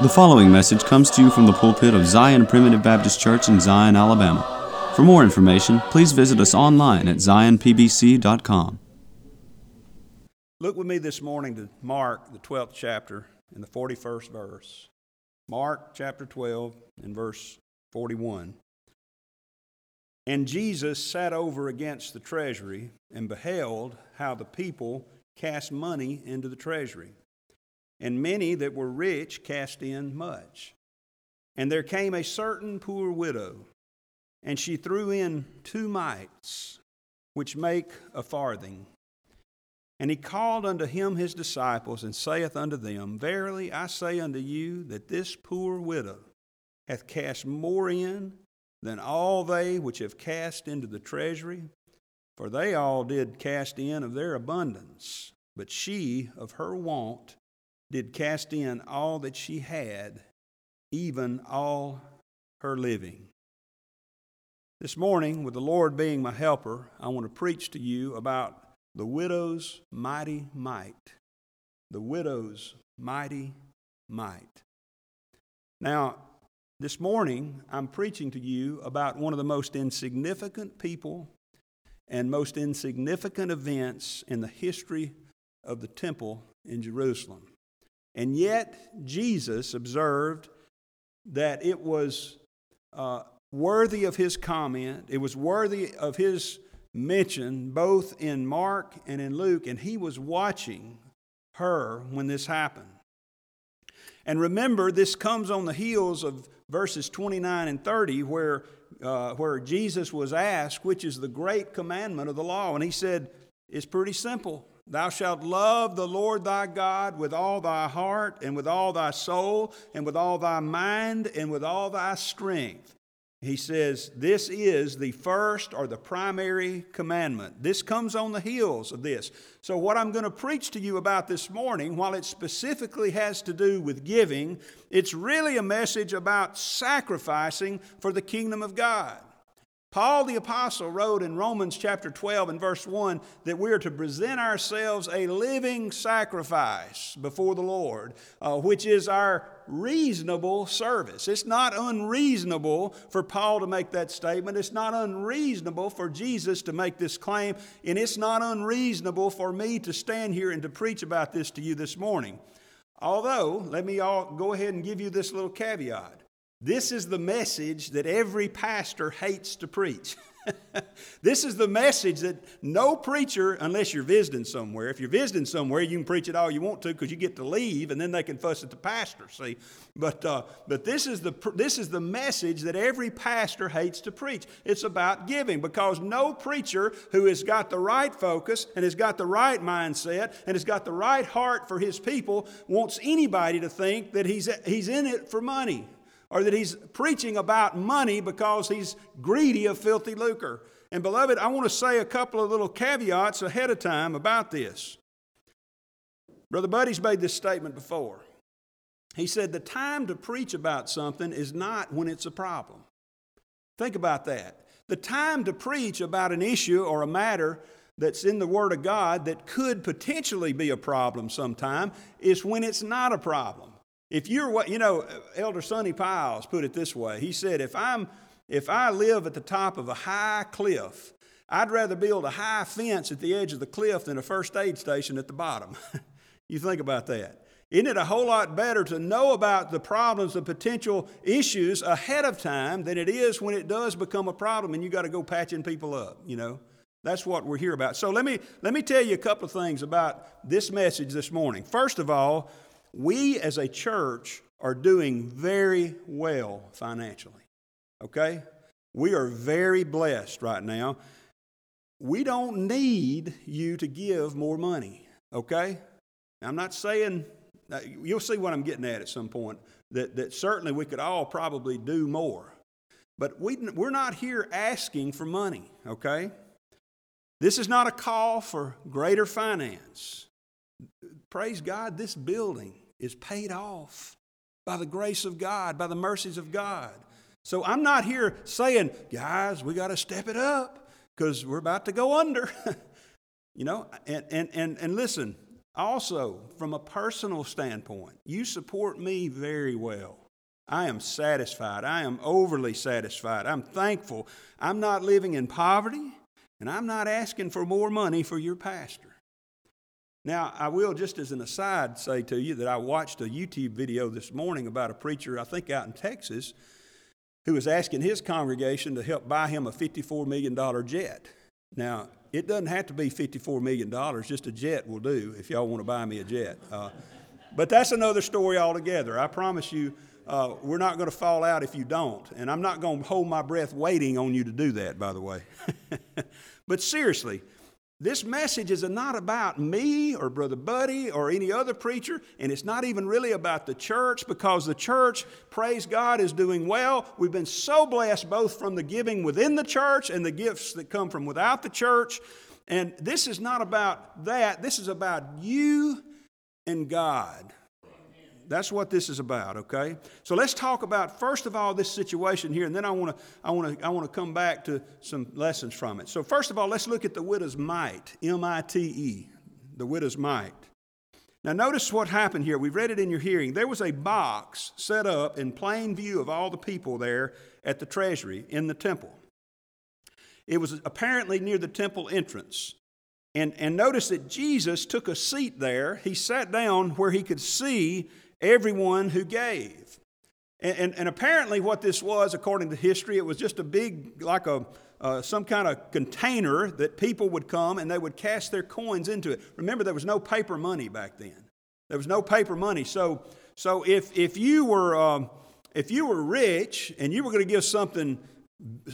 The following message comes to you from the pulpit of Zion Primitive Baptist Church in Zion, Alabama. For more information, please visit us online at zionpbc.com. Look with me this morning to Mark, the 12th chapter, and the 41st verse. Mark chapter 12 and verse 41. And Jesus sat over against the treasury and beheld how the people cast money into the treasury and many that were rich cast in much. And there came a certain poor widow, and she threw in two mites, which make a farthing. And he called unto him his disciples, and saith unto them, Verily I say unto you, that this poor widow hath cast more in than all they which have cast into the treasury. For they all did cast in of their abundance, but she of her want did cast in all that she had, even all her living. This morning, with the Lord being my helper, I want to preach to you about the widow's mighty mite. The widow's mighty mite. Now, this morning, I'm preaching to you about one of the most insignificant people and most insignificant events in the history of the temple in Jerusalem. And yet, Jesus observed that it was uh, worthy of his comment, it was worthy of his mention, both in Mark and in Luke, and he was watching her when this happened. And remember, this comes on the heels of verses 29 and 30, where, uh, where Jesus was asked, which is the great commandment of the law. And he said, It's pretty simple. Thou shalt love the Lord thy God with all thy heart, and with all thy soul, and with all thy mind, and with all thy strength. He says, This is the first or the primary commandment. This comes on the heels of this. So, what I'm going to preach to you about this morning, while it specifically has to do with giving, it's really a message about sacrificing for the kingdom of God. Paul the Apostle wrote in Romans chapter 12 and verse 1 that we are to present ourselves a living sacrifice before the Lord, uh, which is our reasonable service. It's not unreasonable for Paul to make that statement. It's not unreasonable for Jesus to make this claim. And it's not unreasonable for me to stand here and to preach about this to you this morning. Although, let me all go ahead and give you this little caveat. This is the message that every pastor hates to preach. this is the message that no preacher, unless you're visiting somewhere, if you're visiting somewhere, you can preach it all you want to because you get to leave and then they can fuss at the pastor, see? But, uh, but this, is the, this is the message that every pastor hates to preach. It's about giving because no preacher who has got the right focus and has got the right mindset and has got the right heart for his people wants anybody to think that he's, he's in it for money or that he's preaching about money because he's greedy of filthy lucre. And beloved, I want to say a couple of little caveats ahead of time about this. Brother Buddy's made this statement before. He said, The time to preach about something is not when it's a problem. Think about that. The time to preach about an issue or a matter that's in the Word of God that could potentially be a problem sometime is when it's not a problem. If you're what, you know, Elder Sonny Piles put it this way. He said, if I'm, if I live at the top of a high cliff, I'd rather build a high fence at the edge of the cliff than a first aid station at the bottom. you think about that. Isn't it a whole lot better to know about the problems and potential issues ahead of time than it is when it does become a problem and you got to go patching people up, you know? That's what we're here about. So let me, let me tell you a couple of things about this message this morning. First of all, we as a church are doing very well financially. Okay? We are very blessed right now. We don't need you to give more money. Okay? I'm not saying, uh, you'll see what I'm getting at at some point, that, that certainly we could all probably do more. But we, we're not here asking for money, okay? This is not a call for greater finance. Praise God, this building is paid off by the grace of God, by the mercies of God. So I'm not here saying, guys, we got to step it up because we're about to go under. you know, and, and, and, and listen, Also, from a personal standpoint, you support me very well. I am satisfied. I am overly satisfied. I'm thankful. I'm not living in poverty, and I'm not asking for more money for your pastor. Now, I will, just as an aside, say to you that I watched a YouTube video this morning about a preacher, I think out in Texas, who was asking his congregation to help buy him a $54 million jet. Now, it doesn't have to be $54 million, just a jet will do if y'all want to buy me a jet. Uh, but that's another story altogether. I promise you, uh, we're not going to fall out if you don't. And I'm not going to hold my breath waiting on you to do that, by the way. but seriously, this message is not about me or Brother Buddy or any other preacher, and it's not even really about the church because the church, praise God, is doing well. We've been so blessed both from the giving within the church and the gifts that come from without the church. And this is not about that, this is about you and God. That's what this is about, okay? So let's talk about first of all this situation here, and then I want to I want to I want to come back to some lessons from it. So first of all, let's look at the widow's mite, M-I-T-E, the widow's mite. Now notice what happened here. We've read it in your hearing. There was a box set up in plain view of all the people there at the treasury in the temple. It was apparently near the temple entrance. And, and notice that Jesus took a seat there. He sat down where he could see everyone who gave. And, and, and, apparently, what this was, according to history, it was just a big, like a uh, some kind of container that people would come and they would cast their coins into it. Remember, there was no paper money back then. There was no paper money. So, so if if you were um, if you were rich and you were going to give something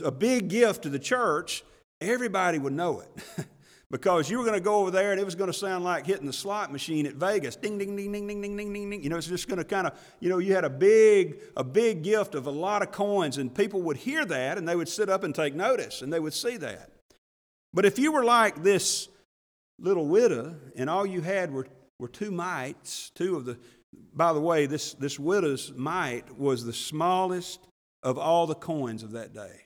a big gift to the church, everybody would know it. because you were going to go over there and it was going to sound like hitting the slot machine at Vegas. Ding, ding, ding, ding, ding, ding, ding, ding, ding. You know, it's just going to kind of, you know, you had a big, a big gift of a lot of coins and people would hear that and they would sit up and take notice and they would see that. But if you were like this little widow and all you had were, were two mites, two of the, by the way, this, this widow's mite was the smallest of all the coins of that day.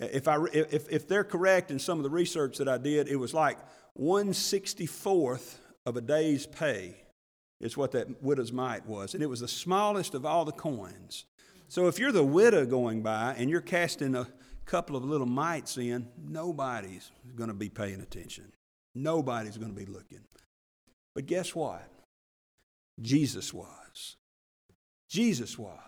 If, I, if, if they're correct in some of the research that I did, it was like 164th of a day's pay is what that widow's mite was. And it was the smallest of all the coins. So if you're the widow going by and you're casting a couple of little mites in, nobody's going to be paying attention. Nobody's going to be looking. But guess what? Jesus was. Jesus was.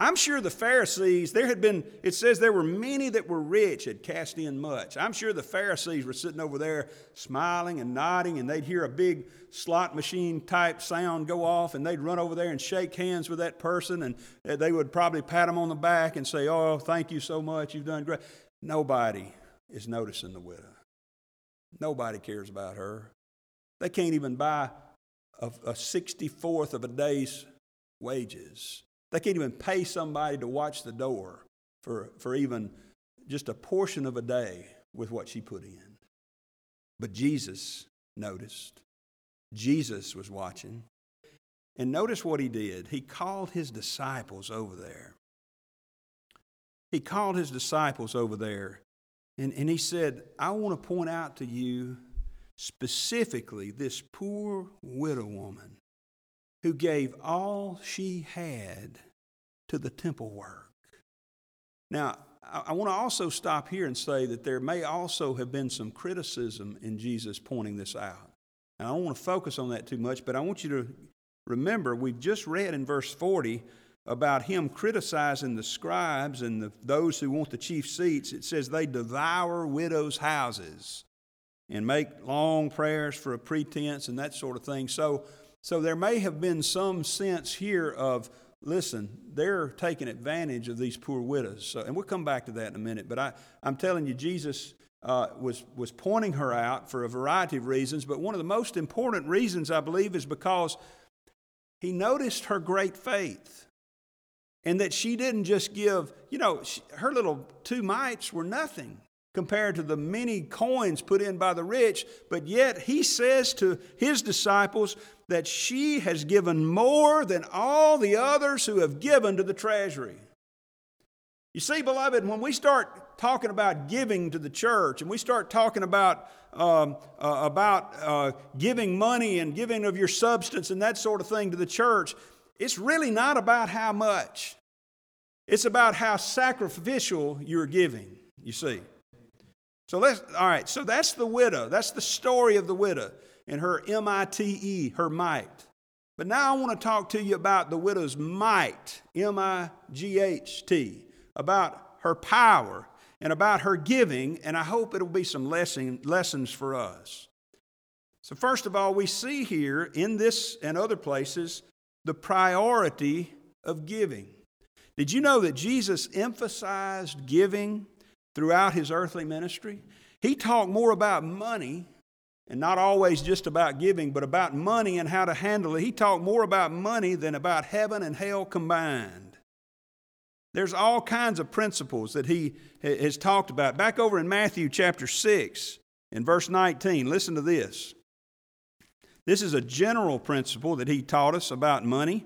I'm sure the Pharisees, there had been, it says there were many that were rich, had cast in much. I'm sure the Pharisees were sitting over there smiling and nodding, and they'd hear a big slot machine type sound go off, and they'd run over there and shake hands with that person, and uh, they would probably pat them on the back and say, Oh, thank you so much, you've done great. Nobody is noticing the widow. Nobody cares about her. They can't even buy a, a 64th of a day's wages. They can't even pay somebody to watch the door for, for even just a portion of a day with what she put in. But Jesus noticed. Jesus was watching. And notice what he did. He called his disciples over there. He called his disciples over there and, and he said, I want to point out to you specifically this poor widow woman who gave all she had to the temple work. Now, I want to also stop here and say that there may also have been some criticism in Jesus pointing this out. And I don't want to focus on that too much, but I want you to remember we've just read in verse 40 about him criticizing the scribes and the, those who want the chief seats. It says they devour widows' houses and make long prayers for a pretense and that sort of thing. So so there may have been some sense here of, listen, they're taking advantage of these poor widows. So, and we'll come back to that in a minute. But I, I'm telling you, Jesus uh, was, was pointing her out for a variety of reasons. But one of the most important reasons, I believe, is because he noticed her great faith. And that she didn't just give, you know, she, her little two mites were nothing compared to the many coins put in by the rich, but yet he says to his disciples that she has given more than all the others who have given to the treasury. You see, beloved, when we start talking about giving to the church and we start talking about um, uh, about uh, giving money and giving of your substance and that sort of thing to the church, it's really not about how much. It's about how sacrificial you're giving, you see. So let's, all right, so that's the widow. That's the story of the widow and her M I T E, her mite. But now I want to talk to you about the widow's might, M I G H T, about her power and about her giving, and I hope it'll be some lesson, lessons for us. So, first of all, we see here in this and other places the priority of giving. Did you know that Jesus emphasized giving throughout his earthly ministry? He talked more about money, and not always just about giving, but about money and how to handle it. He talked more about money than about heaven and hell combined. There's all kinds of principles that he has talked about. Back over in Matthew chapter 6, in verse 19, listen to this. This is a general principle that he taught us about money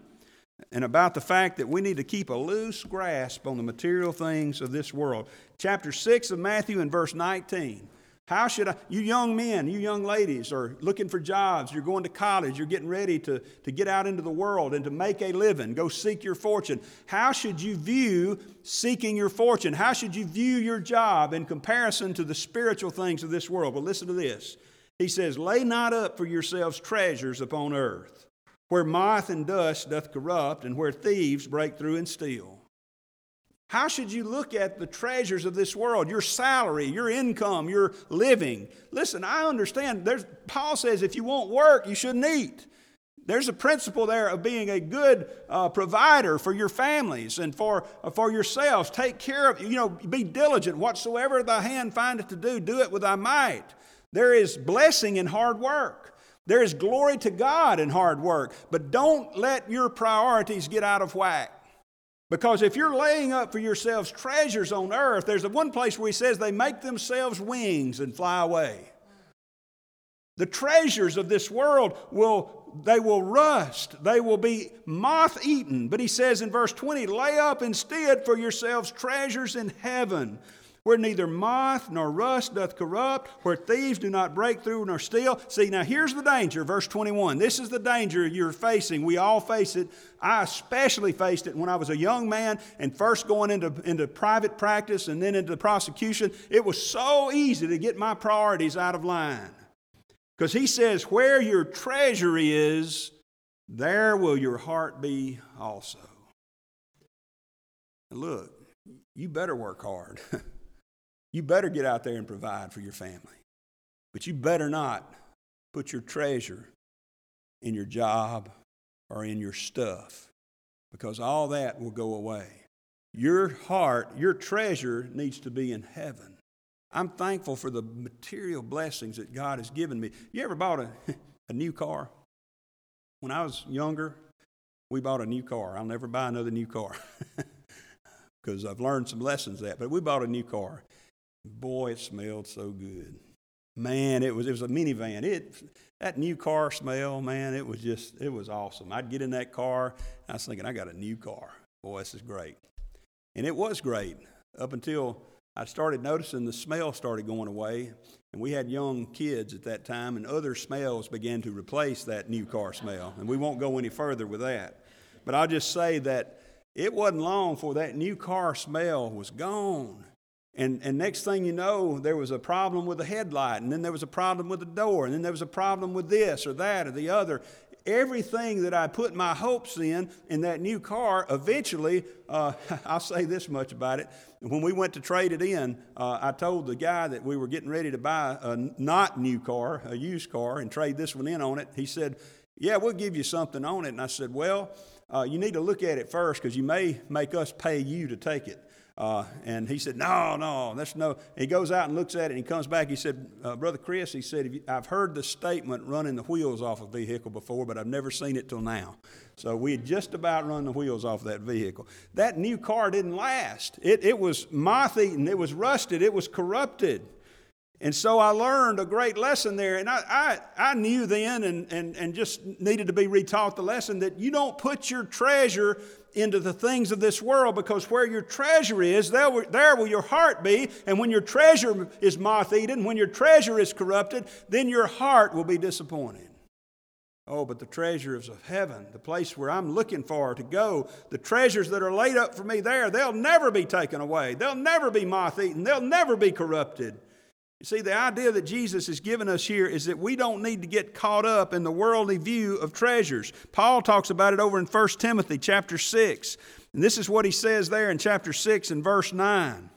and about the fact that we need to keep a loose grasp on the material things of this world. Chapter 6 of Matthew and verse 19. How should I, you young men, you young ladies are looking for jobs, you're going to college, you're getting ready to, to get out into the world and to make a living, go seek your fortune. How should you view seeking your fortune? How should you view your job in comparison to the spiritual things of this world? Well, listen to this. He says, Lay not up for yourselves treasures upon earth, where moth and dust doth corrupt, and where thieves break through and steal. How should you look at the treasures of this world, your salary, your income, your living? Listen, I understand. There's, Paul says if you won't work, you shouldn't eat. There's a principle there of being a good uh, provider for your families and for, uh, for yourselves. Take care of, you know, be diligent. Whatsoever thy hand findeth to do, do it with thy might. There is blessing in hard work. There is glory to God in hard work. But don't let your priorities get out of whack. Because if you're laying up for yourselves treasures on earth, there's the one place where he says they make themselves wings and fly away. The treasures of this world will they will rust, they will be moth eaten. But he says in verse 20, lay up instead for yourselves treasures in heaven where neither moth nor rust doth corrupt, where thieves do not break through nor steal. See, now here's the danger, verse 21. This is the danger you're facing. We all face it. I especially faced it when I was a young man and first going into, into private practice and then into prosecution. It was so easy to get my priorities out of line. Because he says, Where your treasure is, there will your heart be also. Look, you better work hard. You better get out there and provide for your family. But you better not put your treasure in your job or in your stuff because all that will go away. Your heart, your treasure needs to be in heaven. I'm thankful for the material blessings that God has given me. You ever bought a, a new car? When I was younger, we bought a new car. I'll never buy another new car because I've learned some lessons that. But we bought a new car. Boy, it smelled so good. Man, it was it was a minivan. It that new car smell, man, it was just it was awesome. I'd get in that car, I was thinking, I got a new car. Boy, this is great. And it was great up until I started noticing the smell started going away. And we had young kids at that time, and other smells began to replace that new car smell. And we won't go any further with that. But I'll just say that it wasn't long before that new car smell was gone. And, and next thing you know, there was a problem with the headlight, and then there was a problem with the door, and then there was a problem with this or that or the other. Everything that I put my hopes in in that new car, eventually, uh, I'll say this much about it. When we went to trade it in, uh, I told the guy that we were getting ready to buy a not new car, a used car, and trade this one in on it. He said, Yeah, we'll give you something on it. And I said, Well, uh, you need to look at it first because you may make us pay you to take it. Uh, and he said, No, no, that's no. He goes out and looks at it and he comes back. He said, uh, Brother Chris, he said, I've heard the statement running the wheels off a vehicle before, but I've never seen it till now. So we had just about run the wheels off that vehicle. That new car didn't last. It, it was moth eaten, it was rusted, it was corrupted. And so I learned a great lesson there. And I, I, I knew then and, and, and just needed to be retaught the lesson that you don't put your treasure into the things of this world because where your treasure is, there will, there will your heart be. And when your treasure is moth eaten, when your treasure is corrupted, then your heart will be disappointed. Oh, but the treasures of heaven, the place where I'm looking for to go, the treasures that are laid up for me there, they'll never be taken away. They'll never be moth eaten. They'll never be corrupted. You see, the idea that Jesus has given us here is that we don't need to get caught up in the worldly view of treasures. Paul talks about it over in 1 Timothy chapter 6. And this is what he says there in chapter 6 and verse 9.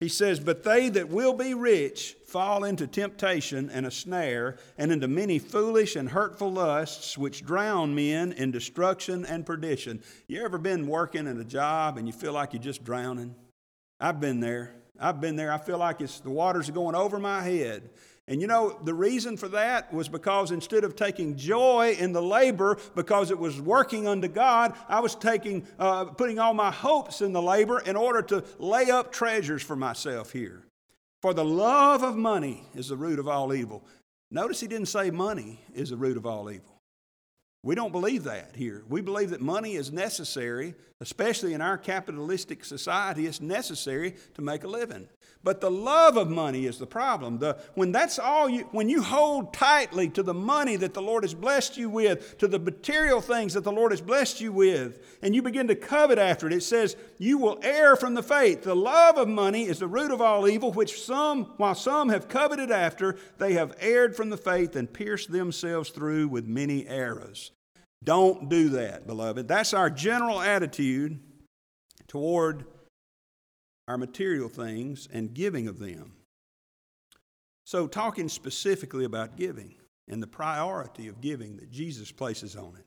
He says, But they that will be rich fall into temptation and a snare, and into many foolish and hurtful lusts, which drown men in destruction and perdition. You ever been working in a job and you feel like you're just drowning? I've been there. I've been there. I feel like it's, the waters are going over my head. And you know, the reason for that was because instead of taking joy in the labor because it was working unto God, I was taking, uh, putting all my hopes in the labor in order to lay up treasures for myself here. For the love of money is the root of all evil. Notice he didn't say money is the root of all evil. We don't believe that here. We believe that money is necessary, especially in our capitalistic society, it's necessary to make a living. But the love of money is the problem. The, when that's all you, when you hold tightly to the money that the Lord has blessed you with, to the material things that the Lord has blessed you with, and you begin to covet after it, it says you will err from the faith. The love of money is the root of all evil, which some, while some have coveted after, they have erred from the faith and pierced themselves through with many errors. Don't do that, beloved. That's our general attitude toward our material things and giving of them. So, talking specifically about giving and the priority of giving that Jesus places on it.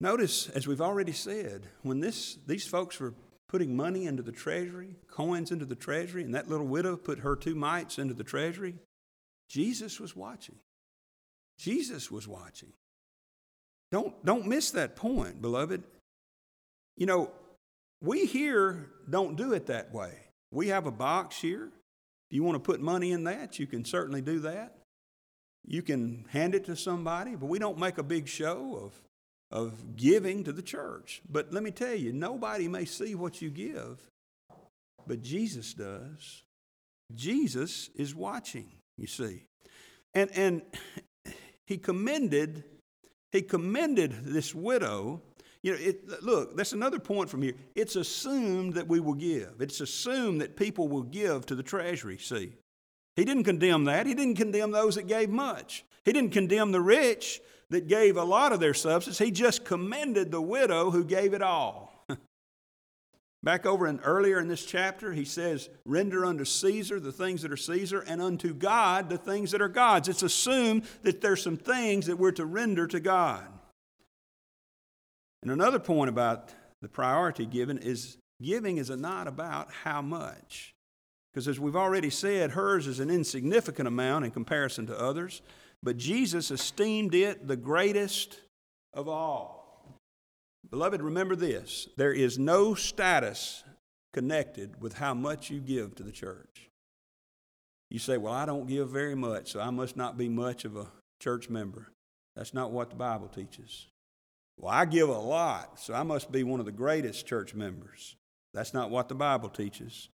Notice, as we've already said, when this, these folks were putting money into the treasury, coins into the treasury, and that little widow put her two mites into the treasury, Jesus was watching. Jesus was watching. Don't, don't miss that point, beloved. You know, we here don't do it that way. We have a box here. If you want to put money in that, you can certainly do that. You can hand it to somebody, but we don't make a big show of, of giving to the church. But let me tell you, nobody may see what you give, but Jesus does. Jesus is watching, you see. And, and he commended he commended this widow. You know, it, look, that's another point from here. It's assumed that we will give. It's assumed that people will give to the treasury, see. He didn't condemn that. He didn't condemn those that gave much. He didn't condemn the rich that gave a lot of their substance. He just commended the widow who gave it all. Back over in earlier in this chapter, he says, Render unto Caesar the things that are Caesar, and unto God the things that are God's. It's assumed that there's some things that we're to render to God. And another point about the priority given is giving is not about how much. Because as we've already said, hers is an insignificant amount in comparison to others, but Jesus esteemed it the greatest of all. Beloved, remember this there is no status connected with how much you give to the church. You say, Well, I don't give very much, so I must not be much of a church member. That's not what the Bible teaches. Well, I give a lot, so I must be one of the greatest church members. That's not what the Bible teaches.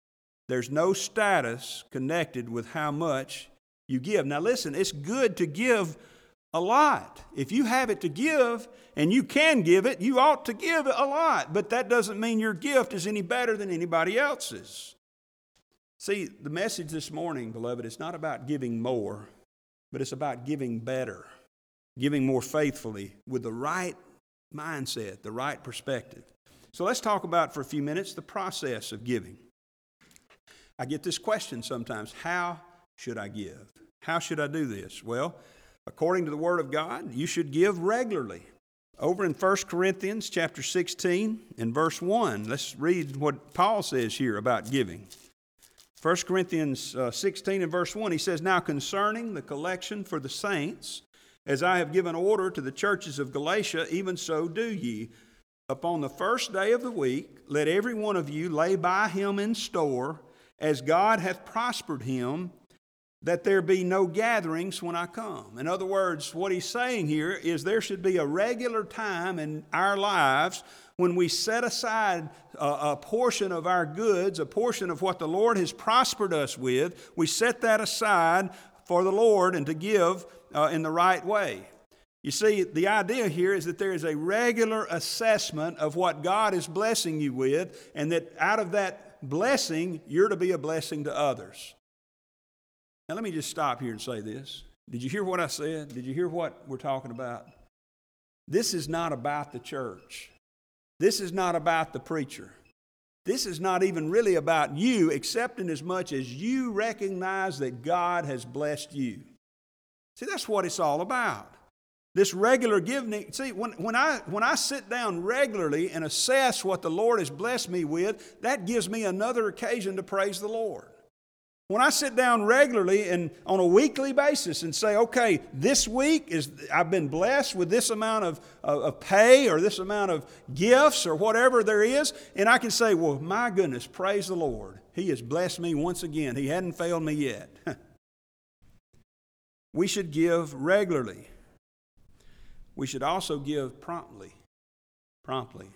There's no status connected with how much you give. Now, listen, it's good to give a lot. If you have it to give and you can give it, you ought to give a lot. But that doesn't mean your gift is any better than anybody else's. See, the message this morning, beloved, is not about giving more, but it's about giving better, giving more faithfully with the right mindset, the right perspective. So let's talk about for a few minutes the process of giving. I get this question sometimes how should I give? How should I do this? Well, according to the word of God, you should give regularly. Over in 1 Corinthians chapter 16 and verse 1, let's read what Paul says here about giving. 1 Corinthians uh, 16 and verse 1, he says, Now concerning the collection for the saints, as I have given order to the churches of Galatia, even so do ye. Upon the first day of the week, let every one of you lay by him in store, as God hath prospered him, that there be no gatherings when I come. In other words, what he's saying here is there should be a regular time in our lives when we set aside a, a, portion of our goods, a portion of what the Lord has prospered us with, we set that aside for the Lord and to give uh, in the right way. You see, the idea here is that there is a regular assessment of what God is blessing you with, and that out of that blessing, you're to be a blessing to others. Now, let me just stop here and say this. Did you hear what I said? Did you hear what we're talking about? This is not about the church. This is not about the preacher. This is not even really about you, except in as much as you recognize that God has blessed you. See, that's what it's all about. This regular giving. See, when, when, I, when I sit down regularly and assess what the Lord has blessed me with, that gives me another occasion to praise the Lord. When I sit down regularly and on a weekly basis and say, okay, this week is I've been blessed with this amount of, of, of, pay or this amount of gifts or whatever there is, and I can say, well, my goodness, praise the Lord. He has blessed me once again. He hadn't failed me yet. we should give regularly. We should also give promptly. Promptly.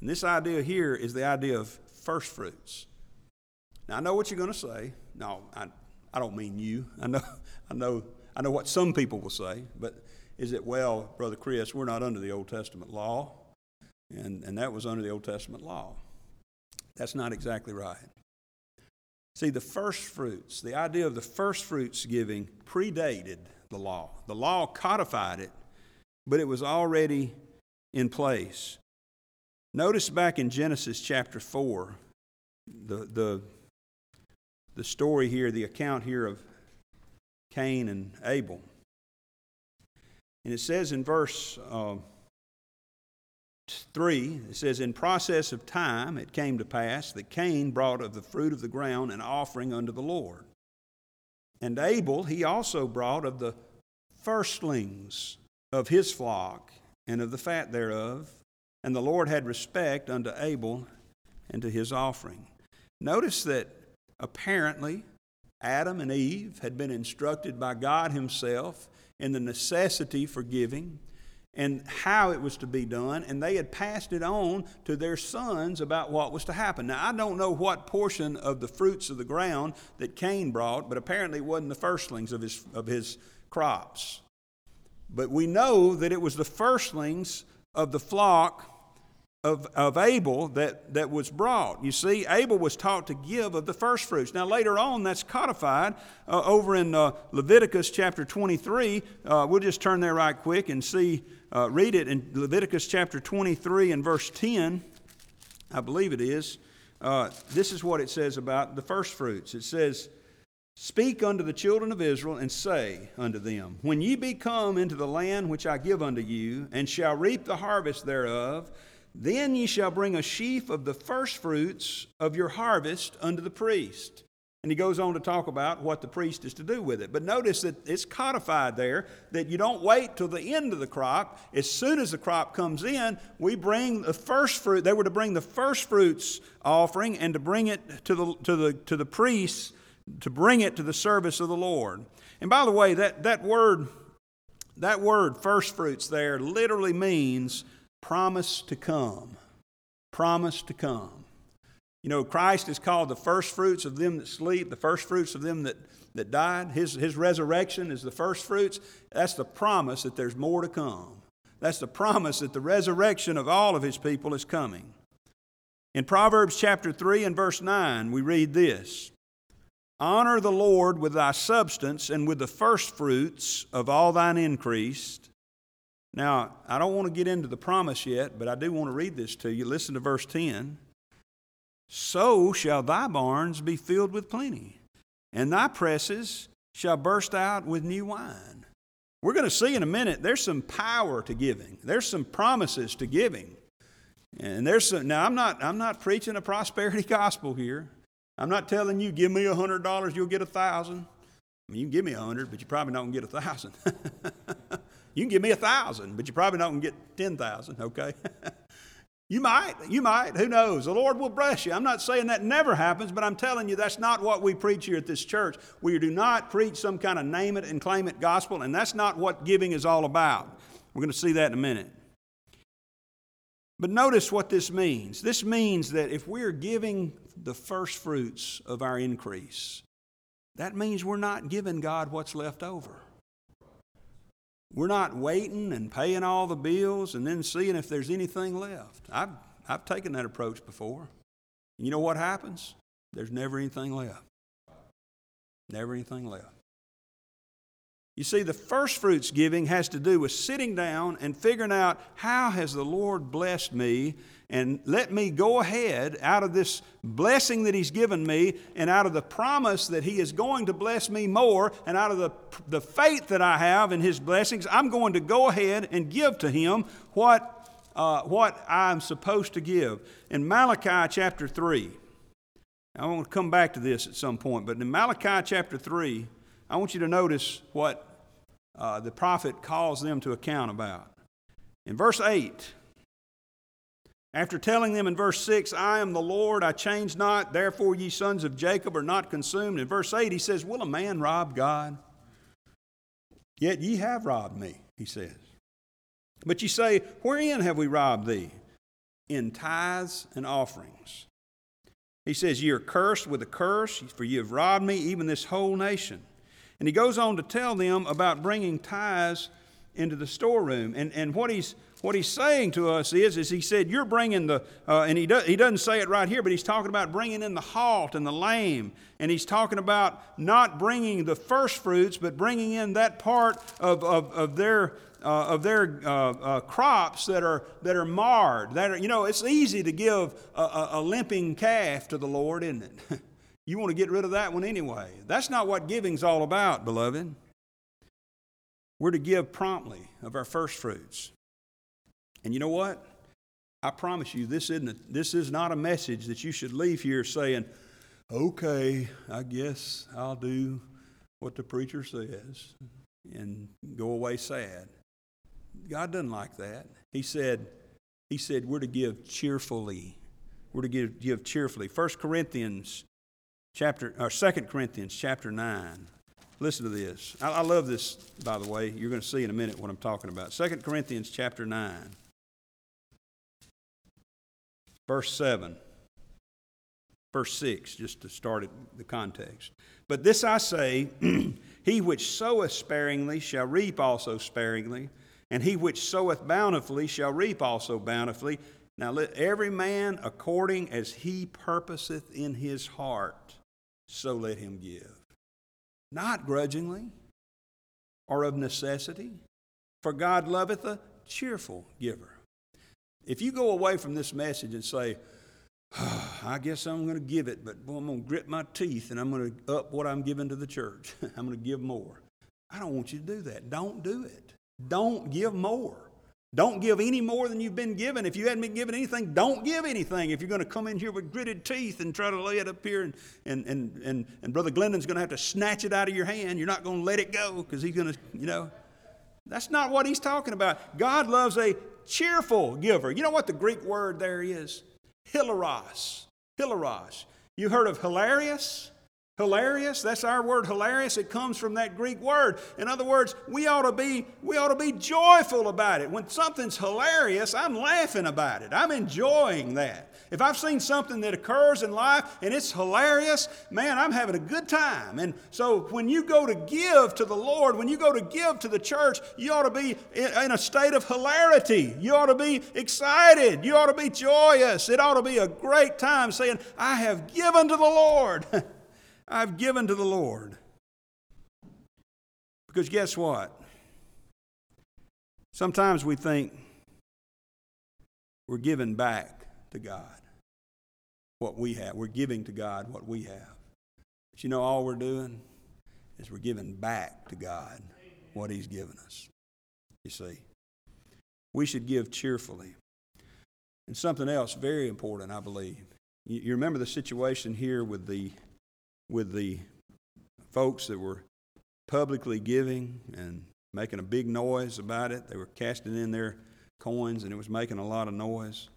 And this idea here is the idea of first fruits. Now I know what you're going to say. No, I, I don't mean you. I know, I know, I know what some people will say. But is it well, brother Chris? We're not under the Old Testament law, and and that was under the Old Testament law. That's not exactly right. See, the first fruits, the idea of the first fruits giving predated the law. The law codified it, but it was already in place. Notice back in Genesis chapter 4, the, the the story here, the account here of Cain and Abel. And it says in verse uh, 3, it says, In process of time it came to pass that Cain brought of the fruit of the ground an offering unto the Lord. And Abel he also brought of the firstlings of his flock and of the fat thereof. And the Lord had respect unto Abel and to his offering. Notice that Apparently, Adam and Eve had been instructed by God Himself in the necessity for giving and how it was to be done, and they had passed it on to their sons about what was to happen. Now, I don't know what portion of the fruits of the ground that Cain brought, but apparently it wasn't the firstlings of his, of his crops. But we know that it was the firstlings of the flock of, of Abel that, that was brought. You see, Abel was taught to give of the first fruits. Now, later on, that's codified uh, over in uh, Leviticus chapter 23. Uh, we'll just turn there right quick and see, uh, read it in Leviticus chapter 23 and verse 10. I believe it is. Uh, this is what it says about the first fruits. It says, Speak unto the children of Israel and say unto them, When ye be come into the land which I give unto you, and shall reap the harvest thereof, then ye shall bring a sheaf of the firstfruits of your harvest unto the priest. And he goes on to talk about what the priest is to do with it. But notice that it's codified there that you don't wait till the end of the crop. As soon as the crop comes in, we bring the first fruit. They were to bring the first fruits offering and to bring it to the, to the, to the priests, to bring it to the service of the Lord. And by the way, that, that word, that word first fruits there literally means promise to come. Promise to come. You know, Christ is called the first fruits of them that sleep, the first fruits of them that, that died. His, his resurrection is the first fruits. That's the promise that there's more to come. That's the promise that the resurrection of all of his people is coming. In Proverbs chapter 3 and verse 9, we read this Honor the Lord with thy substance and with the first fruits of all thine increase, now, I don't want to get into the promise yet, but I do want to read this to you. Listen to verse 10. So shall thy barns be filled with plenty, and thy presses shall burst out with new wine. We're going to see in a minute there's some power to giving. There's some promises to giving. And there's some, now I'm not I'm not preaching a prosperity gospel here. I'm not telling you give me a hundred dollars you'll get a thousand. I mean, you can give me a hundred, but you're probably not gonna get a thousand. You can give me a thousand, but you're probably not going to get 10,000, okay? You might, you might, who knows? The Lord will bless you. I'm not saying that never happens, but I'm telling you that's not what we preach here at this church. We do not preach some kind of name it and claim it gospel, and that's not what giving is all about. We're going to see that in a minute. But notice what this means. This means that if we're giving the first fruits of our increase, that means we're not giving God what's left over. We're not waiting and paying all the bills and then seeing if there's anything left. I've, I've taken that approach before. You know what happens? There's never anything left. Never anything left. You see, the first fruits giving has to do with sitting down and figuring out how has the Lord blessed me and let me go ahead out of this blessing that He's given me and out of the promise that He is going to bless me more and out of the, the faith that I have in His blessings, I'm going to go ahead and give to Him what, uh, what I'm supposed to give. In Malachi chapter 3, I want to come back to this at some point, but in Malachi chapter 3, I want you to notice what uh, the prophet calls them to account about. In verse 8, after telling them in verse 6, I am the Lord, I change not, therefore ye sons of Jacob are not consumed. In verse 8, he says, Will a man rob God? Yet ye have robbed me, he says. But ye say, Wherein have we robbed thee? In tithes and offerings. He says, Ye are cursed with a curse, for ye have robbed me, even this whole nation. And he goes on to tell them about bringing tithes into the storeroom. And, and what he's what he's saying to us is, is he said, You're bringing the, uh, and he, do, he doesn't say it right here, but he's talking about bringing in the halt and the lame. And he's talking about not bringing the first fruits, but bringing in that part of, of, of their, uh, of their uh, uh, crops that are, that are marred. That are, you know, it's easy to give a, a, a limping calf to the Lord, isn't it? you want to get rid of that one anyway. That's not what giving's all about, beloved. We're to give promptly of our first fruits. And you know what? I promise you, this isn't a, this is not a message that you should leave here saying, "Okay, I guess I'll do what the preacher says," and go away sad. God doesn't like that. He said, He said we're to give cheerfully. We're to give, give cheerfully. 1 Corinthians chapter or 2 Corinthians chapter 9. Listen to this. I, I love this, by the way. You're going to see in a minute what I'm talking about. 2 Corinthians chapter 9. Verse 7. Verse 6, just to start the context. But this I say He which soweth sparingly shall reap also sparingly, and he which soweth bountifully shall reap also bountifully. Now let every man according as he purposeth in his heart, so let him give. Not grudgingly or of necessity, for God loveth a cheerful giver. If you go away from this message and say, oh, I guess I'm going to give it, but boy, I'm going to grit my teeth and I'm going to up what I'm giving to the church. I'm going to give more. I don't want you to do that. Don't do it. Don't give more. Don't give any more than you've been given. If you hadn't been given anything, don't give anything. If you're going to come in here with gritted teeth and try to lay it up here, and, and, and, and, and Brother Glendon's going to have to snatch it out of your hand, you're not going to let it go because he's going to, you know. That's not what he's talking about. God loves a cheerful giver. You know what the Greek word there is? Hilaros. Hilaros. You heard of hilarious? Hilarious, that's our word hilarious. It comes from that Greek word. In other words, we ought to be we ought to be joyful about it. When something's hilarious, I'm laughing about it. I'm enjoying that. If I've seen something that occurs in life and it's hilarious, man, I'm having a good time. And so when you go to give to the Lord, when you go to give to the church, you ought to be in a state of hilarity. You ought to be excited. You ought to be joyous. It ought to be a great time saying, I have given to the Lord. I've given to the Lord. Because guess what? Sometimes we think we're giving back to God what we have. We're giving to God what we have. But you know, all we're doing is we're giving back to God what He's given us. You see, we should give cheerfully. And something else very important, I believe. You, remember the situation here with the with the folks that were publicly giving and making a big noise about it. They were casting in their coins and it was making a lot of noise.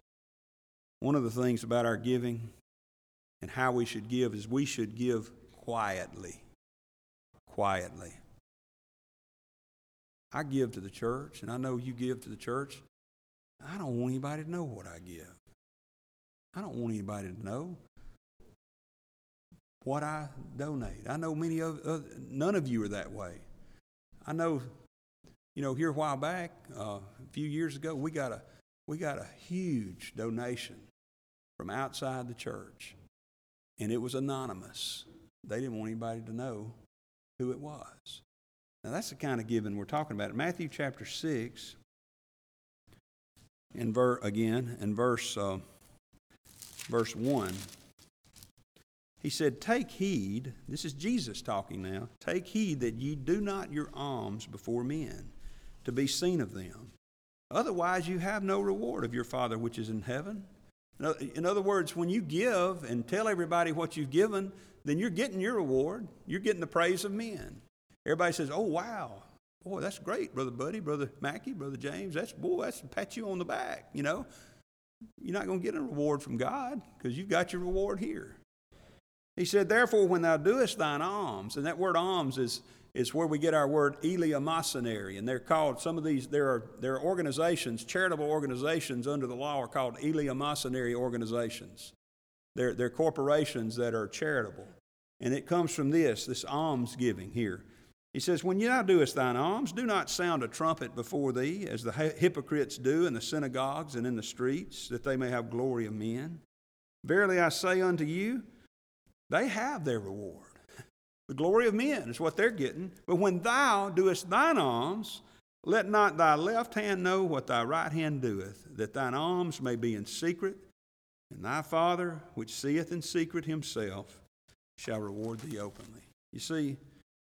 One of the things about our giving and how we should give is we should give quietly. Quietly. I give to the church, and I know you give to the church. I don't want anybody to know what I give. I don't want anybody to know what I donate. I know many of uh, none of you are that way. I know, you know, here a while back, uh, a few years ago, we got a we got a huge donation from outside the church, and it was anonymous. They didn't want anybody to know who it was. Now that's the kind of giving we're talking about. In Matthew chapter six, in ver again in verse uh, verse one. He said, Take heed, this is Jesus talking now, take heed that ye do not your alms before men, to be seen of them. Otherwise, you have no reward of your Father which is in heaven. In other words, when you give and tell everybody what you've given, then you're getting your reward. You're getting the praise of men. Everybody says, Oh, wow. Boy, that's great, Brother Buddy, Brother Mackey, Brother James. That's, boy, that's pat you on the back, you know. You're not going to get a reward from God because you've got your reward here. He said, Therefore, when thou doest thine alms, and that word alms is, is where we get our word eleemosynary, and they're called, some of these, there are, there are organizations, charitable organizations under the law are called eleemosynary organizations. They're, they're corporations that are charitable. And it comes from this, this alms giving here. He says, When thou doest thine alms, do not sound a trumpet before thee, as the hypocrites do in the synagogues and in the streets, that they may have glory of men. Verily I say unto you, they have their reward. The glory of men is what they're getting. But when thou doest thine alms, let not thy left hand know what thy right hand doeth, that thine alms may be in secret, and thy Father, which seeth in secret himself, shall reward thee openly. You see,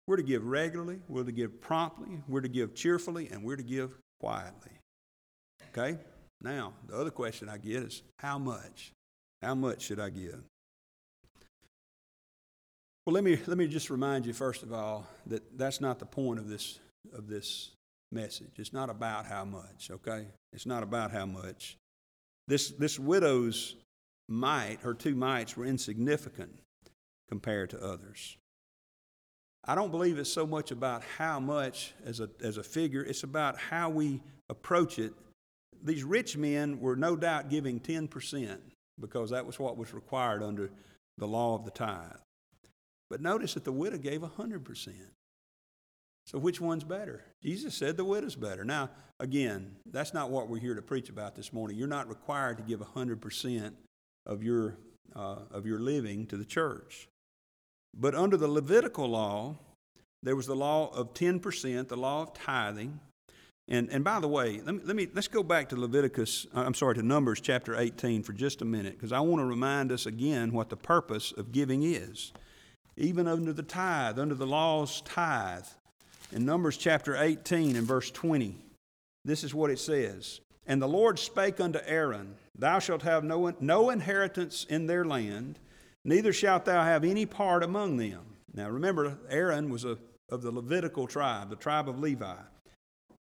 we're to give regularly, we're to give promptly, we're to give cheerfully, and we're to give quietly. Okay? Now, the other question I get is how much? How much should I give? Well, let me, let me just remind you, first of all, that that's not the point of this, of this message. It's not about how much, okay? It's not about how much. This, this widow's mite, her two mites, were insignificant compared to others. I don't believe it's so much about how much as a, as a figure, it's about how we approach it. These rich men were no doubt giving 10% because that was what was required under the law of the tithe. But notice that the widow gave 100%. So which one's better? Jesus said the widow's better. Now, again, that's not what we're here to preach about this morning. You're not required to give 100% of your, uh, of your living to the church. But under the Levitical law, there was the law of 10%, the law of tithing. And, and by the way, let me, let me, let's go back to Leviticus, uh, I'm sorry, to Numbers chapter 18 for just a minute, because I want to remind us again what the purpose of giving is even under the tithe, under the law's tithe. In Numbers chapter 18 and verse 20, this is what it says And the Lord spake unto Aaron, Thou shalt have no, no inheritance in their land, neither shalt thou have any part among them. Now remember, Aaron was a, of the Levitical tribe, the tribe of Levi.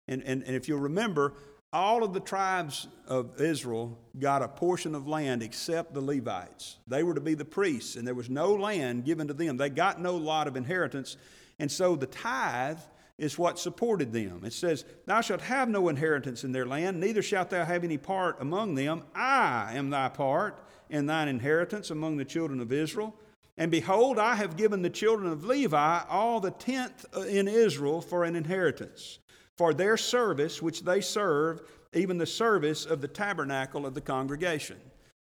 And, and, and if you'll remember, all of the tribes of Israel got a portion of land except the Levites. They were to be the priests, and there was no land given to them. They got no lot of inheritance. And so the tithe is what supported them. It says, Thou shalt have no inheritance in their land, neither shalt thou have any part among them. I am thy part and thine inheritance among the children of Israel. And behold, I have given the children of Levi all the tenth in Israel for an inheritance for their service which they serve, even the service of the tabernacle of the congregation.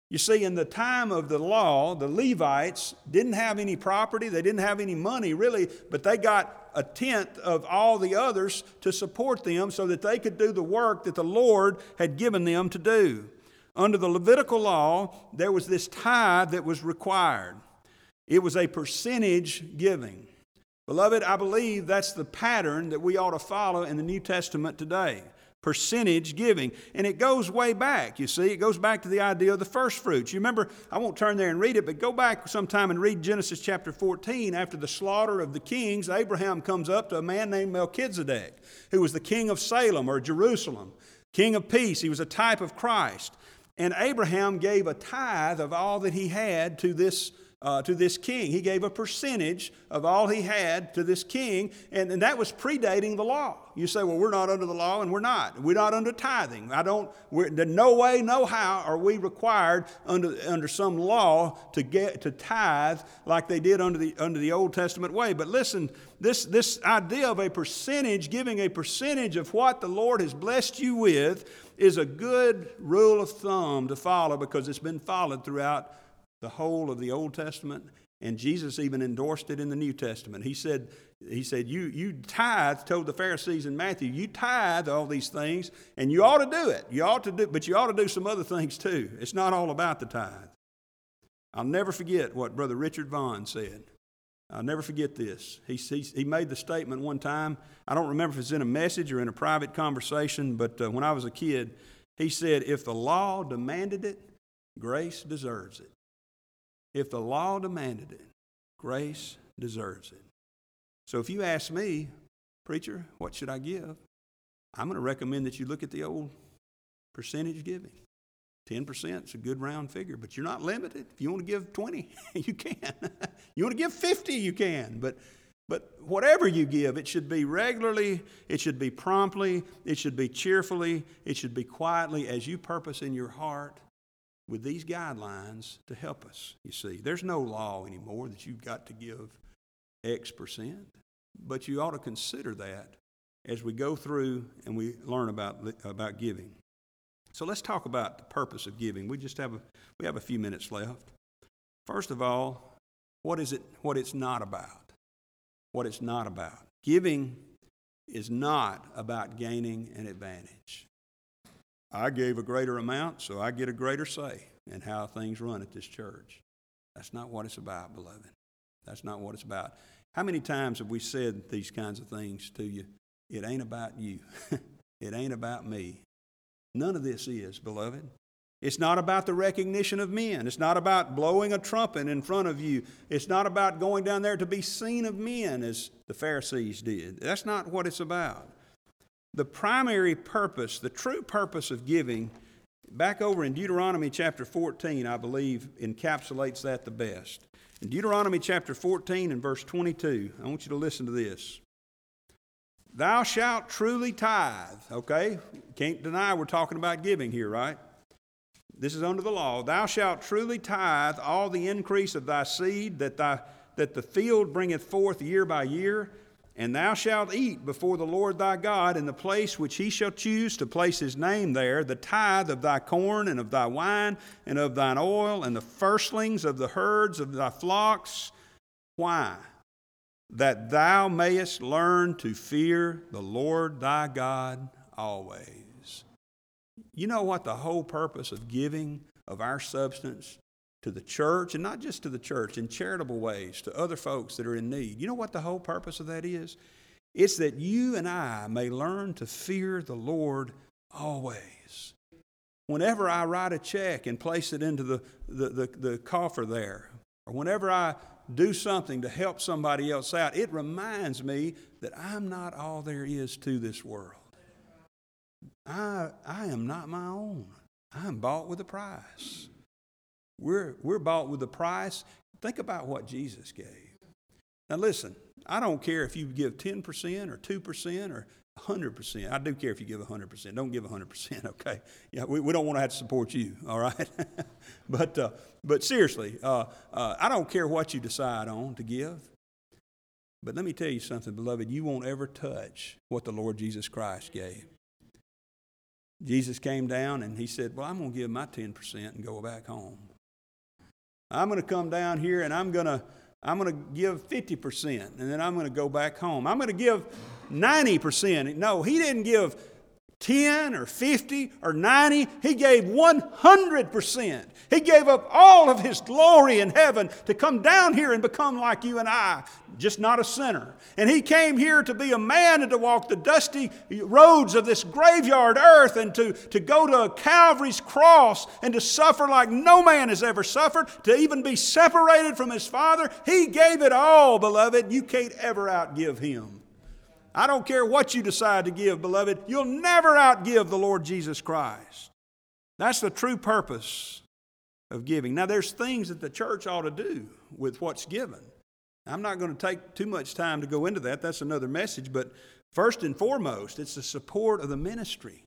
You see, in the time of the law, the Levites didn't have any property, they didn't have any money really, but they got a tenth of all the others to support them so that they could do the work that the Lord had given them to do. Under the Levitical law, there was this tithe that was required, it was a percentage giving. Beloved, I believe that's the pattern that we ought to follow in the New Testament today percentage giving. And it goes way back, you see. It goes back to the idea of the first fruits. You remember, I won't turn there and read it, but go back sometime and read Genesis chapter 14. After the slaughter of the kings, Abraham comes up to a man named Melchizedek, who was the king of Salem or Jerusalem, king of peace. He was a type of Christ. And Abraham gave a tithe of all that he had to this uh, to this king. He gave a percentage of all he had to this king, and, and that was predating the law. You say, well, we're not under the law, and we're not. We're not under tithing. I don't, we're, no way, no how are we required under, under some law to get to tithe like they did under the, under the Old Testament way. But listen, this, this idea of a percentage, giving a percentage of what the Lord has blessed you with, is a good rule of thumb to follow because it's been followed throughout the whole of the Old Testament, and Jesus even endorsed it in the New Testament. He said, he said you, you tithe, told the Pharisees in Matthew, you tithe all these things, and you ought to do it. You ought to do, but you ought to do some other things too. It's not all about the tithe. I'll never forget what Brother Richard Vaughn said. I'll never forget this. He, he, he, made the statement one time. I don't remember if it's in a message or in a private conversation, but uh, when I was a kid, he said, If the law demanded it, grace deserves it. If the law demanded it, grace deserves it. So if you ask me, preacher, what should I give? I'm going to recommend that you look at the old percentage giving. 10% is a good round figure, but you're not limited. If you want to give 20, you can. you want to give 50, you can. But but whatever you give, it should be regularly, it should be promptly, it should be cheerfully, it should be quietly as you purpose in your heart with these guidelines to help us. You see, there's no law anymore that you've got to give X percent, but you ought to consider that as we go through and we learn about, about giving. So let's talk about the purpose of giving. We just have a, we have a few minutes left. First of all, what is it what it's not about? What it's not about. Giving is not about gaining an advantage. I gave a greater amount, so I get a greater say in how things run at this church. That's not what it's about, beloved. That's not what it's about. How many times have we said these kinds of things to you? It ain't about you. it ain't about me. None of this is, beloved. It's not about the recognition of men. It's not about blowing a trumpet in front of you. It's not about going down there to be seen of men as the Pharisees did. That's not what it's about the primary purpose, the true purpose of giving, back over in Deuteronomy chapter 14, I believe, encapsulates that the best. In Deuteronomy chapter 14 and verse 22, I want you to listen to this. Thou shalt truly tithe, okay? Can't deny we're talking about giving here, right? This is under the law. Thou shalt truly tithe all the increase of thy seed that, thy, that the field bringeth forth year by year and thou shalt eat before the Lord thy God in the place which he shall choose to place his name there, the tithe of thy corn and of thy wine and of thine oil and the firstlings of the herds of thy flocks. Why? That thou mayest learn to fear the Lord thy God always. You know what the whole purpose of giving of our substance to the church, and not just to the church, in charitable ways to other folks that are in need. You know what the whole purpose of that is? It's that you and I may learn to fear the Lord always. Whenever I write a check and place it into the, the, the, the coffer there, or whenever I do something to help somebody else out, it reminds me that I'm not all there is to this world. I, I am not my own. I'm bought with a price. We're, we're bought with a price. Think about what Jesus gave. Now, listen, I don't care if you give 10% or 2% or 100%. I do care if you give 100%. Don't give 100%, okay? Yeah, we, we don't want to have to support you, all right? but, uh, but seriously, uh, uh, I don't care what you decide on to give. But let me tell you something, beloved. You won't ever touch what the Lord Jesus Christ gave. Jesus came down and he said, Well, I'm going to give my 10% and go back home. I'm going to come down here and I'm going to I'm going to give 50% and then I'm going to go back home. I'm going to give 90%. No, he didn't give 10 or 50 or 90. He gave 100%. He gave up all of his glory in heaven to come down here and become like you and I, just not a sinner. And he came here to be a man and to walk the dusty roads of this graveyard earth and to, to go to Calvary's cross and to suffer like no man has ever suffered, to even be separated from his Father. He gave it all, beloved. You can't ever outgive him. I don't care what you decide to give, beloved, you'll never outgive the Lord Jesus Christ. That's the true purpose of giving. Now, there's things that the church ought to do with what's given. I'm not going to take too much time to go into that. That's another message. But first and foremost, it's the support of the ministry.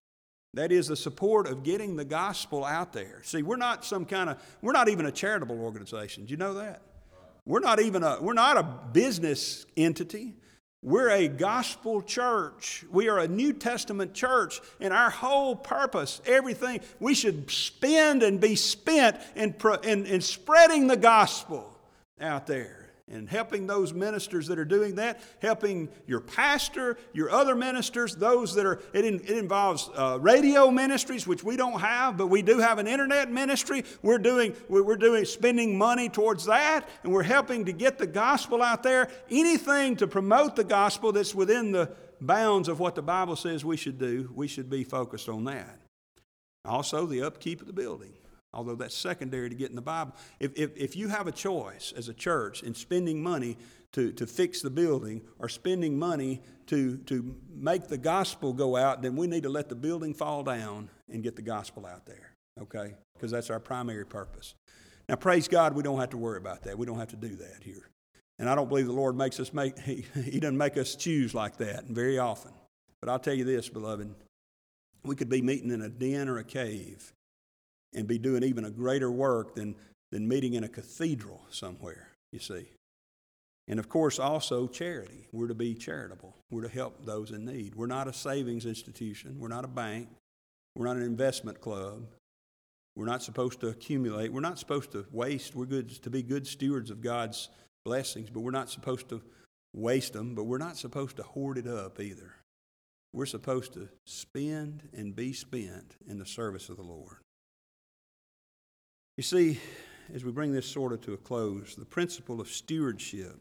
That is the support of getting the gospel out there. See, we're not some kind of, we're not even a charitable organization. Do you know that? We're not even a, we're not a business entity. We're a gospel church. We are a New Testament church, and our whole purpose, everything, we should spend and be spent in, in, in spreading the gospel out there and helping those ministers that are doing that, helping your pastor, your other ministers, those that are, it, in, it involves uh, radio ministries, which we don't have, but we do have an internet ministry. We're doing, we're doing, spending money towards that, and we're helping to get the gospel out there. Anything to promote the gospel that's within the bounds of what the Bible says we should do, we should be focused on that. Also, the upkeep of the building although that's secondary to getting the Bible. If, if, if you have a choice as a church in spending money to, to fix the building or spending money to, to make the gospel go out, then we need to let the building fall down and get the gospel out there, okay? Because that's our primary purpose. Now, praise God, we don't have to worry about that. We don't have to do that here. And I don't believe the Lord makes us make, he, he doesn't make us choose like that very often. But I'll tell you this, beloved, we could be meeting in a den or a cave and be doing even a greater work than, than meeting in a cathedral somewhere, you see. And of course, also charity. We're to be charitable. We're to help those in need. We're not a savings institution. We're not a bank. We're not an investment club. We're not supposed to accumulate. We're not supposed to waste. We're good to be good stewards of God's blessings, but we're not supposed to waste them, but we're not supposed to hoard it up either. We're supposed to spend and be spent in the service of the Lord. You see, as we bring this sort of to a close, the principle of stewardship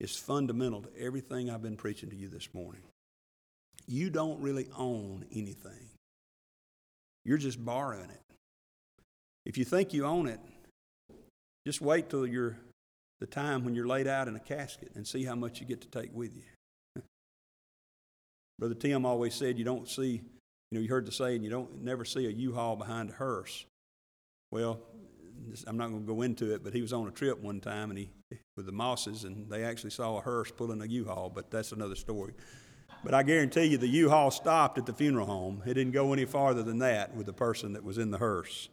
is fundamental to everything I've been preaching to you this morning. You don't really own anything, you're just borrowing it. If you think you own it, just wait till you're the time when you're laid out in a casket and see how much you get to take with you. Brother Tim always said you don't see, you know, you heard the saying, you don't never see a U-Haul behind a hearse. Well, I'm not going to go into it, but he was on a trip one time and he with the Mosses, and they actually saw a hearse pulling a U-Haul, but that's another story. But I guarantee you, the U-Haul stopped at the funeral home. It didn't go any farther than that with the person that was in the hearse.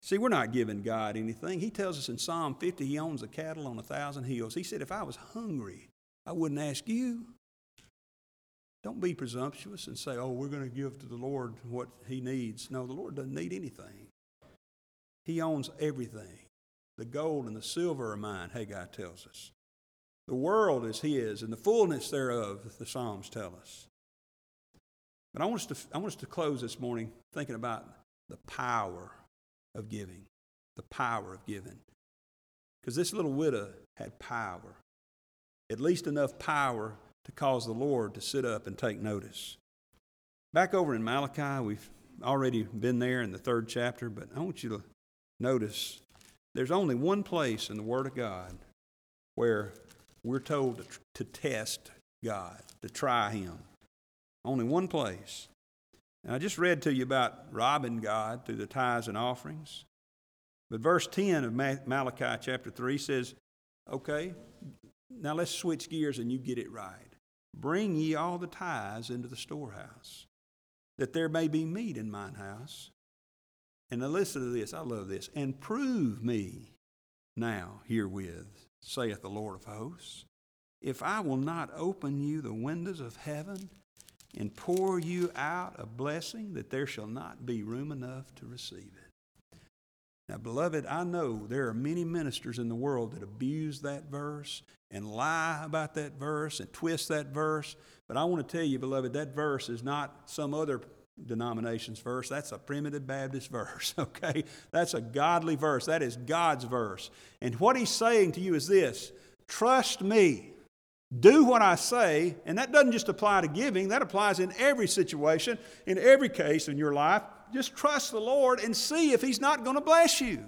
See, we're not giving God anything. He tells us in Psalm 50 he owns the cattle on a thousand hills. He said, if I was hungry, I wouldn't ask you. Don't be presumptuous and say, oh, we're going to give to the Lord what he needs. No, the Lord doesn't need anything. He owns everything. The gold and the silver are mine, Haggai tells us. The world is His, and the fullness thereof, the Psalms tell us. But I want us to, I want us to close this morning thinking about the power of giving. The power of giving. Because this little widow had power, at least enough power to cause the Lord to sit up and take notice. Back over in Malachi, we've already been there in the third chapter, but I want you to Notice, there's only one place in the Word of God where we're told to, to test God, to try Him. Only one place. And I just read to you about robbing God through the tithes and offerings. But verse 10 of Malachi chapter 3 says, okay, now let's switch gears and you get it right. Bring ye all the tithes into the storehouse, that there may be meat in mine house. And now listen to this. I love this. And prove me now herewith, saith the Lord of hosts, if I will not open you the windows of heaven and pour you out a blessing that there shall not be room enough to receive it. Now, beloved, I know there are many ministers in the world that abuse that verse and lie about that verse and twist that verse. But I want to tell you, beloved, that verse is not some other denomination's verse. That's a primitive Baptist verse, okay? That's a godly verse. That is God's verse. And what he's saying to you is this trust me. Do what I say, and that doesn't just apply to giving, that applies in every situation, in every case in your life. Just trust the Lord and see if He's not going to bless you.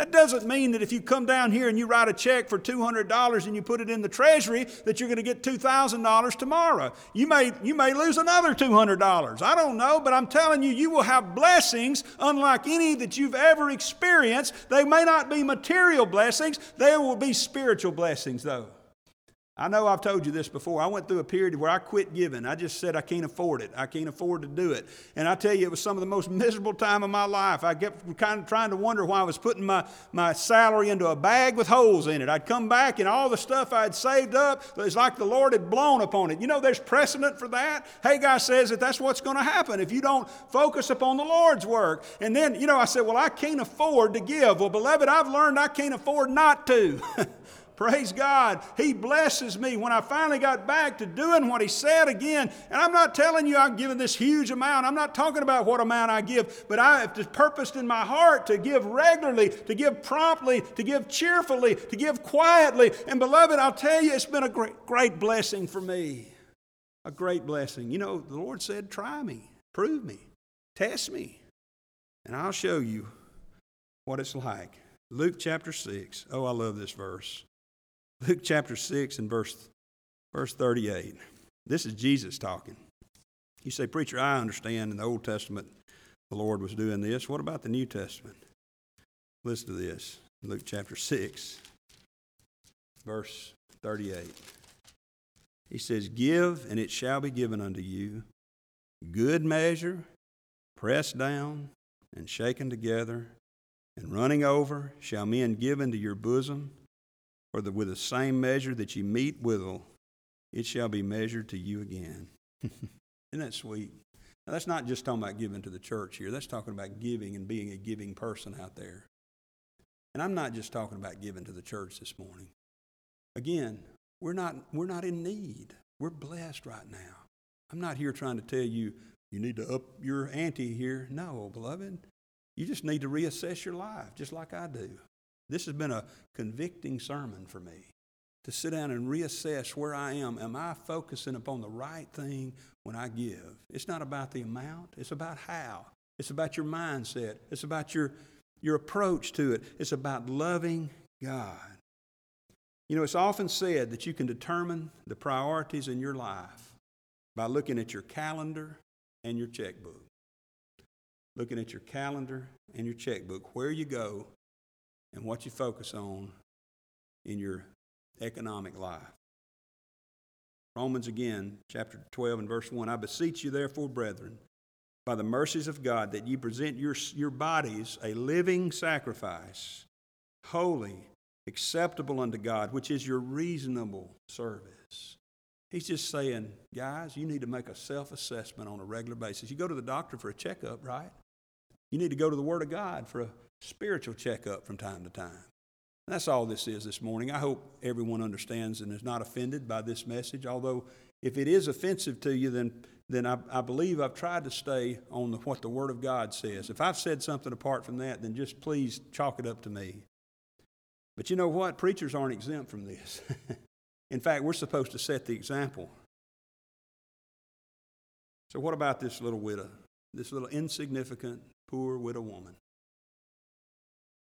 That doesn't mean that if you come down here and you write a check for $200 and you put it in the treasury that you're going to get $2,000 tomorrow. You may, you may lose another $200. I don't know, but I'm telling you, you will have blessings unlike any that you've ever experienced. They may not be material blessings, they will be spiritual blessings, though. I know I've told you this before. I went through a period where I quit giving. I just said I can't afford it. I can't afford to do it. And I tell you, it was some of the most miserable time of my life. I kept kind of trying to wonder why I was putting my, my salary into a bag with holes in it. I'd come back and all the stuff I'd saved up, it's like the Lord had blown upon it. You know, there's precedent for that. Haggai says that that's what's going to happen if you don't focus upon the Lord's work. And then, you know, I said, well, I can't afford to give. Well, beloved, I've learned I can't afford not to. Praise God. He blesses me when I finally got back to doing what He said again. And I'm not telling you I'm giving this huge amount. I'm not talking about what amount I give, but I have purposed in my heart to give regularly, to give promptly, to give cheerfully, to give quietly. And beloved, I'll tell you, it's been a great, great blessing for me. A great blessing. You know, the Lord said, try me, prove me, test me, and I'll show you what it's like. Luke chapter 6. Oh, I love this verse. Luke chapter 6 and verse, verse 38. This is Jesus talking. You say, Preacher, I understand in the Old Testament the Lord was doing this. What about the New Testament? Listen to this Luke chapter 6, verse 38. He says, Give, and it shall be given unto you, good measure, pressed down, and shaken together, and running over, shall men give into your bosom. For the, with the same measure that you meet withal, it shall be measured to you again. Isn't that sweet? Now, that's not just talking about giving to the church here. That's talking about giving and being a giving person out there. And I'm not just talking about giving to the church this morning. Again, we're not, we're not in need. We're blessed right now. I'm not here trying to tell you you need to up your ante here. No, beloved. You just need to reassess your life, just like I do. This has been a convicting sermon for me to sit down and reassess where I am. Am I focusing upon the right thing when I give? It's not about the amount, it's about how. It's about your mindset, it's about your, your approach to it, it's about loving God. You know, it's often said that you can determine the priorities in your life by looking at your calendar and your checkbook. Looking at your calendar and your checkbook, where you go and what you focus on in your economic life. Romans again, chapter 12 and verse 1 I beseech you, therefore, brethren, by the mercies of God, that ye present your, your bodies a living sacrifice, holy, acceptable unto God, which is your reasonable service. He's just saying, guys, you need to make a self assessment on a regular basis. You go to the doctor for a checkup, right? You need to go to the Word of God for a spiritual checkup from time to time. And that's all this is this morning. I hope everyone understands and is not offended by this message. Although, if it is offensive to you, then, then I, I believe I've tried to stay on the, what the Word of God says. If I've said something apart from that, then just please chalk it up to me. But you know what? Preachers aren't exempt from this. In fact, we're supposed to set the example. So, what about this little widow, this little insignificant, poor widow woman?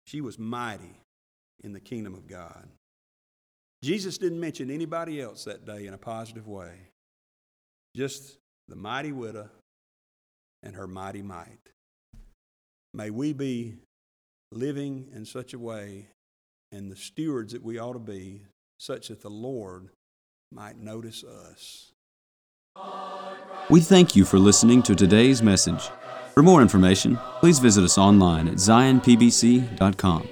She was mighty in the kingdom of God. Jesus didn't mention anybody else that day in a positive way, just the mighty widow and her mighty mite. May we be living in such a way and the stewards that we ought to be, such that the Lord might notice us. We thank you for listening to today's message. For more information, please visit us online at zionpbc.com.